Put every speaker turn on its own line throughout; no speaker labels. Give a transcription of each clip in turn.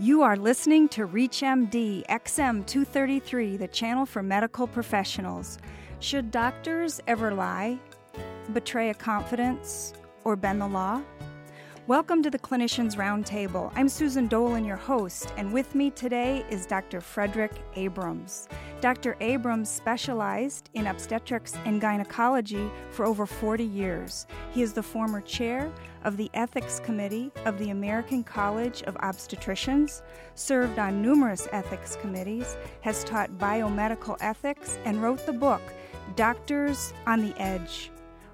You are listening to ReachMD XM233, the channel for medical professionals. Should doctors ever lie, betray a confidence, or bend the law? Welcome to the Clinicians Roundtable. I'm Susan Dolan, your host, and with me today is Dr. Frederick Abrams. Dr. Abrams specialized in obstetrics and gynecology for over 40 years. He is the former chair of the Ethics Committee of the American College of Obstetricians, served on numerous ethics committees, has taught biomedical ethics, and wrote the book Doctors on the Edge.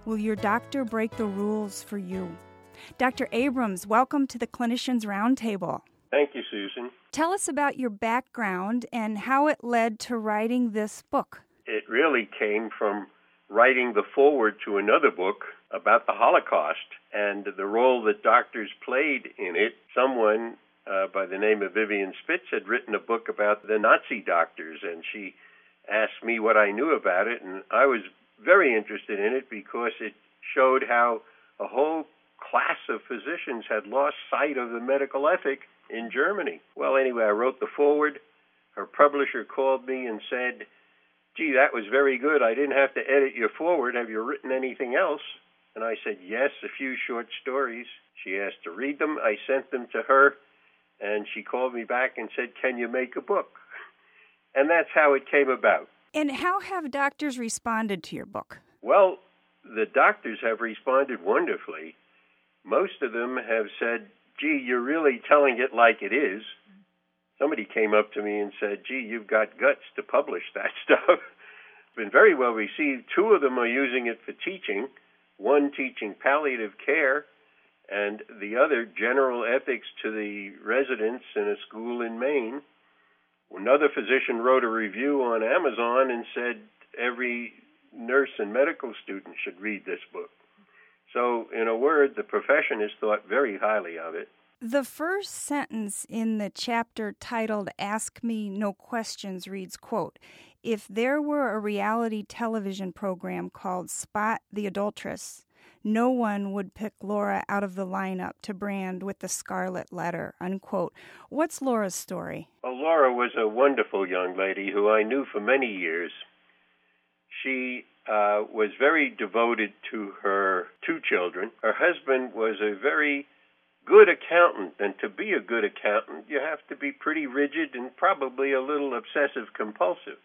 Will your doctor break the rules for you? Dr. Abrams, welcome to the Clinicians Roundtable.
Thank you, Susan.
Tell us about your background and how it led to writing this book.
It really came from writing the foreword to another book about the Holocaust and the role that doctors played in it. Someone uh, by the name of Vivien Spitz had written a book about the Nazi doctors, and she asked me what I knew about it, and I was very interested in it because it showed how a whole class of physicians had lost sight of the medical ethic in Germany. Well, anyway, I wrote the foreword. Her publisher called me and said, Gee, that was very good. I didn't have to edit your foreword. Have you written anything else? And I said, Yes, a few short stories. She asked to read them. I sent them to her, and she called me back and said, Can you make a book? And that's how it came about.
And how have doctors responded to your book?
Well, the doctors have responded wonderfully most of them have said, gee, you're really telling it like it is. Somebody came up to me and said, gee, you've got guts to publish that stuff. been very well received. Two of them are using it for teaching, one teaching palliative care, and the other general ethics to the residents in a school in Maine. Another physician wrote a review on Amazon and said every nurse and medical student should read this book. So, in a word, the profession is thought very highly of it.
The first sentence in the chapter titled Ask Me No Questions reads, quote, If there were a reality television program called Spot the Adulteress, no one would pick Laura out of the lineup to brand with the scarlet letter, unquote. What's Laura's story?
Well, Laura was a wonderful young lady who I knew for many years. She uh, was very devoted to her two children. Her husband was a very good accountant, and to be a good accountant, you have to be pretty rigid and probably a little obsessive compulsive.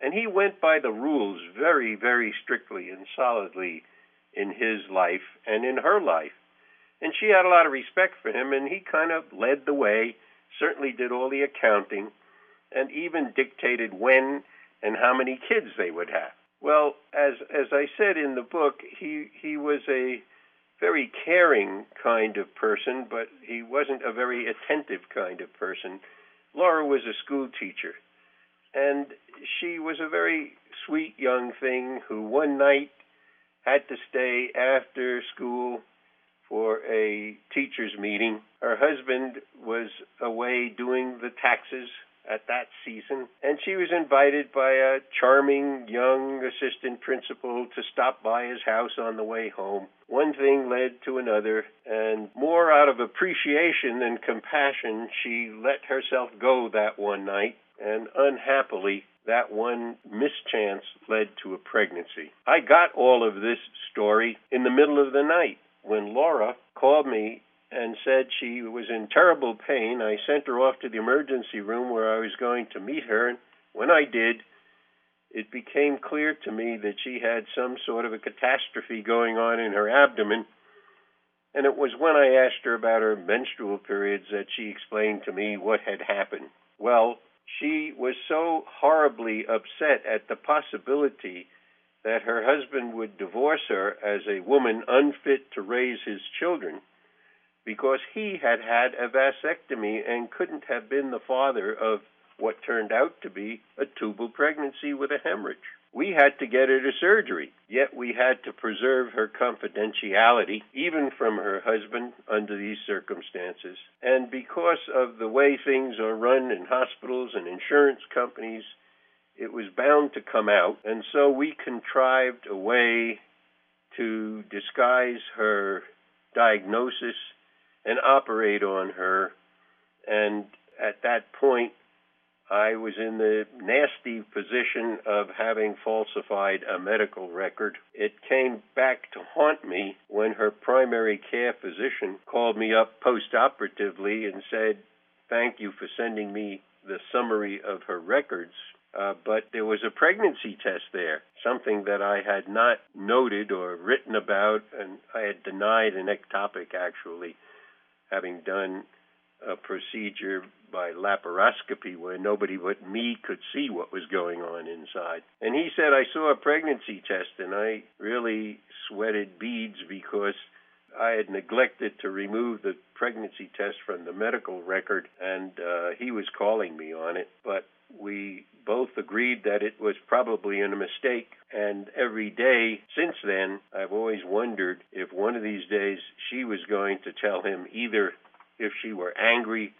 And he went by the rules very, very strictly and solidly in his life and in her life. And she had a lot of respect for him, and he kind of led the way, certainly did all the accounting, and even dictated when and how many kids they would have. Well, as as I said in the book, he he was a very caring kind of person, but he wasn't a very attentive kind of person. Laura was a school teacher, and she was a very sweet young thing who one night had to stay after school for a teachers meeting. Her husband was away doing the taxes at that season, and she was invited by a charming young assistant principal to stop by his house on the way home. One thing led to another, and more out of appreciation than compassion, she let herself go that one night, and unhappily, that one mischance led to a pregnancy. I got all of this story in the middle of the night when Laura called me and said she was in terrible pain. I sent her off to the emergency room where I was going to meet her. And when I did, it became clear to me that she had some sort of a catastrophe going on in her abdomen. And it was when I asked her about her menstrual periods that she explained to me what had happened. Well, she was so horribly upset at the possibility that her husband would divorce her as a woman unfit to raise his children because he had had a vasectomy and couldn't have been the father of what turned out to be a tubal pregnancy with a hemorrhage. We had to get her to surgery, yet we had to preserve her confidentiality, even from her husband, under these circumstances. And because of the way things are run in hospitals and insurance companies, it was bound to come out. And so we contrived a way to disguise her diagnosis and operate on her And at that point, I was in the nasty position of having falsified a medical record. It came back to haunt me when her primary care physician called me up post-operatively and said, Thank you for sending me the summary of her records. Uh, but there was a pregnancy test there, something that I had not noted or written about, and I had denied an ectopic actually, having done a procedure by laparoscopy where nobody but me could see what was going on inside. And he said, I saw a pregnancy test, and I really sweated beads because I had neglected to remove the pregnancy test from the medical record, and uh, he was calling me on it. But we both agreed that it was probably a mistake. And every day since then, I've always wondered if one of these days she was going to tell him either if she were angry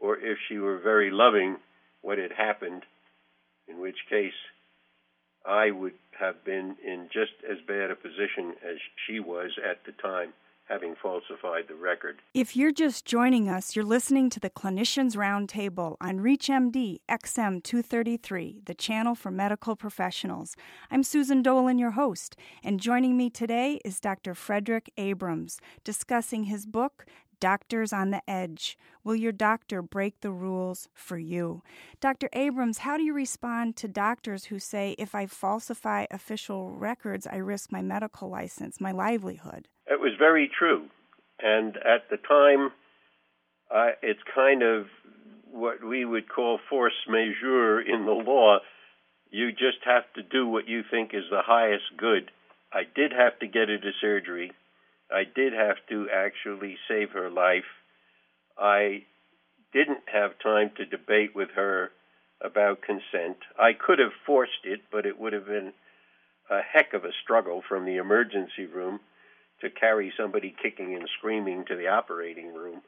or if she were very loving what had happened, in which case I would have been in just as bad a position as she was at the time having falsified the record.
If you're just joining us, you're listening to the Clinicians Roundtable on ReachMD XM 233, the channel for medical professionals. I'm Susan Dolan, your host, and joining me today is Dr. Frederick Abrams discussing his book, Doctors on the Edge. Will your doctor break the rules for you? Dr. Abrams, how do you respond to doctors who say, if I falsify official records, I risk my medical license, my livelihood?
It was very true. And at the time, uh, it's kind of what we would call force majeure in the law. You just have to do what you think is the highest good. I did have to get her to surgery. I did have to actually save her life. I didn't have time to debate with her about consent. I could have forced it, but it would have been a heck of a struggle from the emergency room to carry somebody kicking and screaming to the operating room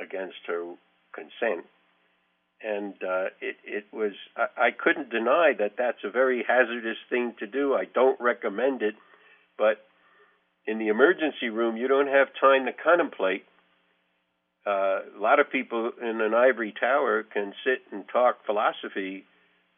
against her consent. And uh, it, it was, I, I couldn't deny that that's a very hazardous thing to do. I don't recommend it, but in the emergency room, you don't have time to contemplate. Uh, a lot of people in an ivory tower can sit and talk philosophy,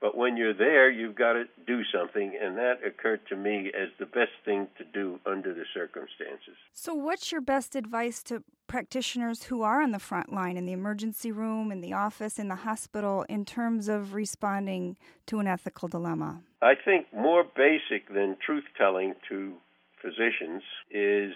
but when you're there, you've got to do something, and that occurred to me as the best thing to do under the circumstances.
So, what's your best advice to practitioners who are on the front line in the emergency room, in the office, in the hospital, in terms of responding to an ethical dilemma?
I think more basic than truth telling to physicians is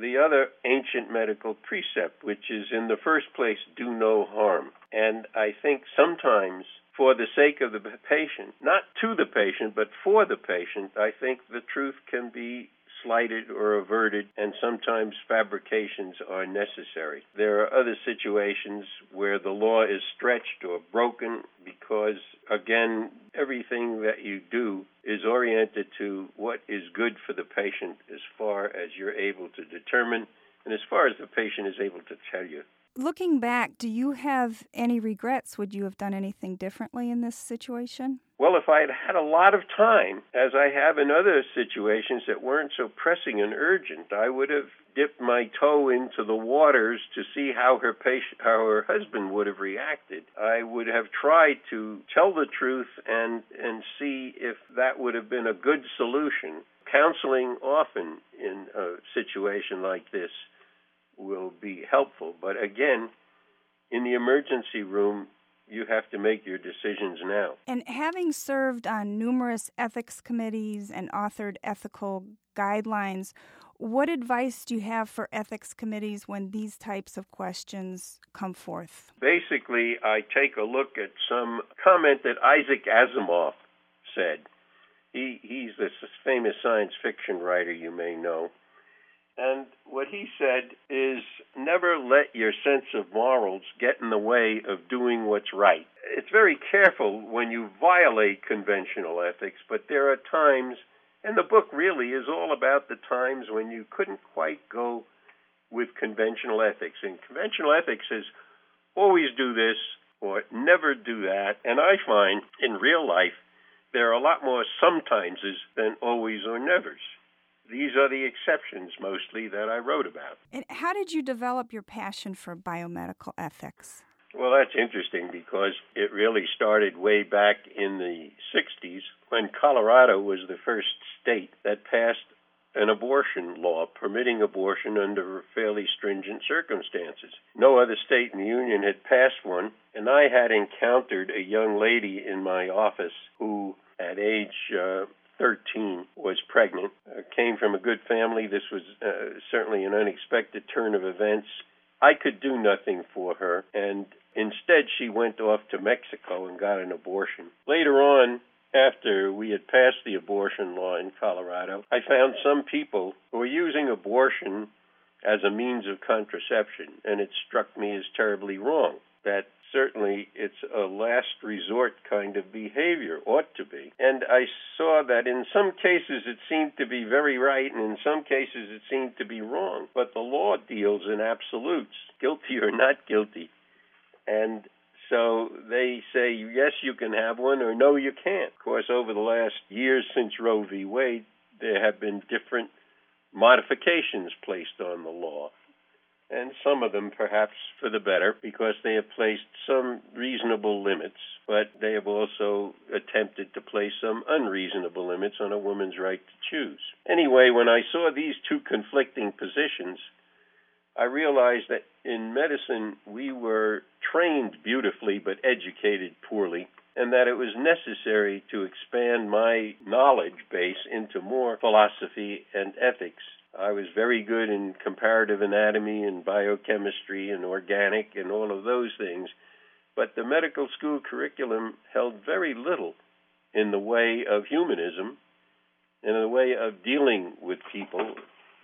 the other ancient medical precept, which is in the first place, do no harm. And I think sometimes for the sake of the patient, not to the patient, but for the patient, I think the truth can be slighted or averted, and sometimes fabrications are necessary. There are other situations where the law is stretched or broken because, again, everything that you do is oriented to what is good for the patient as far as you're able to determine and as far as the patient is able to tell you.
Looking back, do you have any regrets? Would you have done anything differently in this situation?
Well, if I had had a lot of time, as I have in other situations that weren't so pressing and urgent, I would have dipped my toe into the waters to see how her patient, how her husband would have reacted. I would have tried to tell the truth and and see if that would have been a good solution. Counseling often in a situation like this will be helpful. But again, in the emergency room, you have to make your decisions now.
And having served on numerous ethics committees and authored ethical guidelines, what advice do you have for ethics committees when these types of questions come forth?
Basically, I take a look at some comment that Isaac Asimov said. He, he's this famous science fiction writer you may know. And what he said is never let your sense of morals get in the way of doing what's right. It's very careful when you violate conventional ethics, but there are times, and the book really is all about the times when you couldn't quite go with conventional ethics. And conventional ethics is always do this or never do that. And I find in real life there are a lot more sometimeses than always or nevers these are the exceptions mostly that I wrote about.
And how did you develop your passion for biomedical ethics?
Well, that's interesting because it really started way back in the 60s when Colorado was the first state that passed an abortion law permitting abortion under fairly stringent circumstances. No other state in the Union had passed one, and I had encountered a young lady in my office who, at age uh, 13, was pregnant, uh, came from a good family. This was uh, certainly an unexpected turn of events. I could do nothing for her, and instead she went off to Mexico and got an abortion. Later on, after we had passed the abortion law in Colorado, I found some people who were using abortion as a means of contraception, and it struck me as terribly wrong. That certainly it's a last resort kind of behavior, ought to be. And I saw that in some cases it seemed to be very right, and in some cases it seemed to be wrong. But the law deals in absolutes, guilty or not guilty. And so they say, yes, you can have one, or no, you can't. Of course, over the last years since Roe v. Wade, there have been different modifications placed on the law. And some of them perhaps for the better because they have placed some reasonable limits, but they have also attempted to place some unreasonable limits on a woman's right to choose. Anyway, when I saw these two conflicting positions, I realized that in medicine we were trained beautifully but educated poorly, and that it was necessary to expand my knowledge base into more philosophy and ethics. I was very good in comparative anatomy and biochemistry and organic and all of those things, but the medical school curriculum held very little in the way of humanism, in the way of dealing with people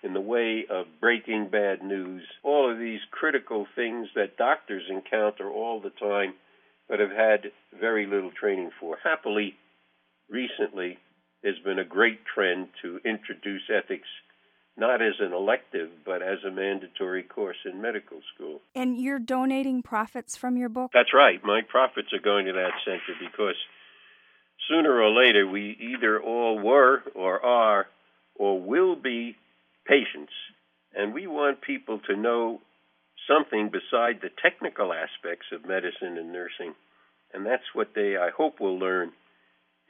in the way of breaking bad news, all of these critical things that doctors encounter all the time but have had very little training for. Happily, recently, there's been a great trend to introduce ethics not as an elective, but as a mandatory course in medical school.
And you're donating profits from your book?
That's right. My profits are going to that center because sooner or later we either all were or are or will be patients. And we want people to know something beside the technical aspects of medicine and nursing. And that's what they, I hope, will learn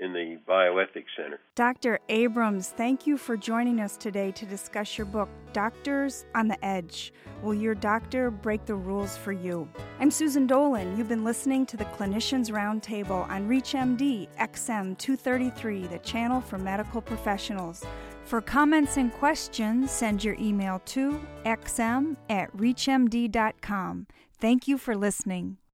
in the Bioethics Center.
Dr. Abrams, thank you for joining us today to discuss your book, Doctors on the Edge Will Your Doctor Break the Rules for You? I'm Susan Dolan. You've been listening to the Clinicians Roundtable on ReachMD XM 233, the channel for medical professionals. For comments and questions, send your email to xm at reachmd.com. Thank you for listening.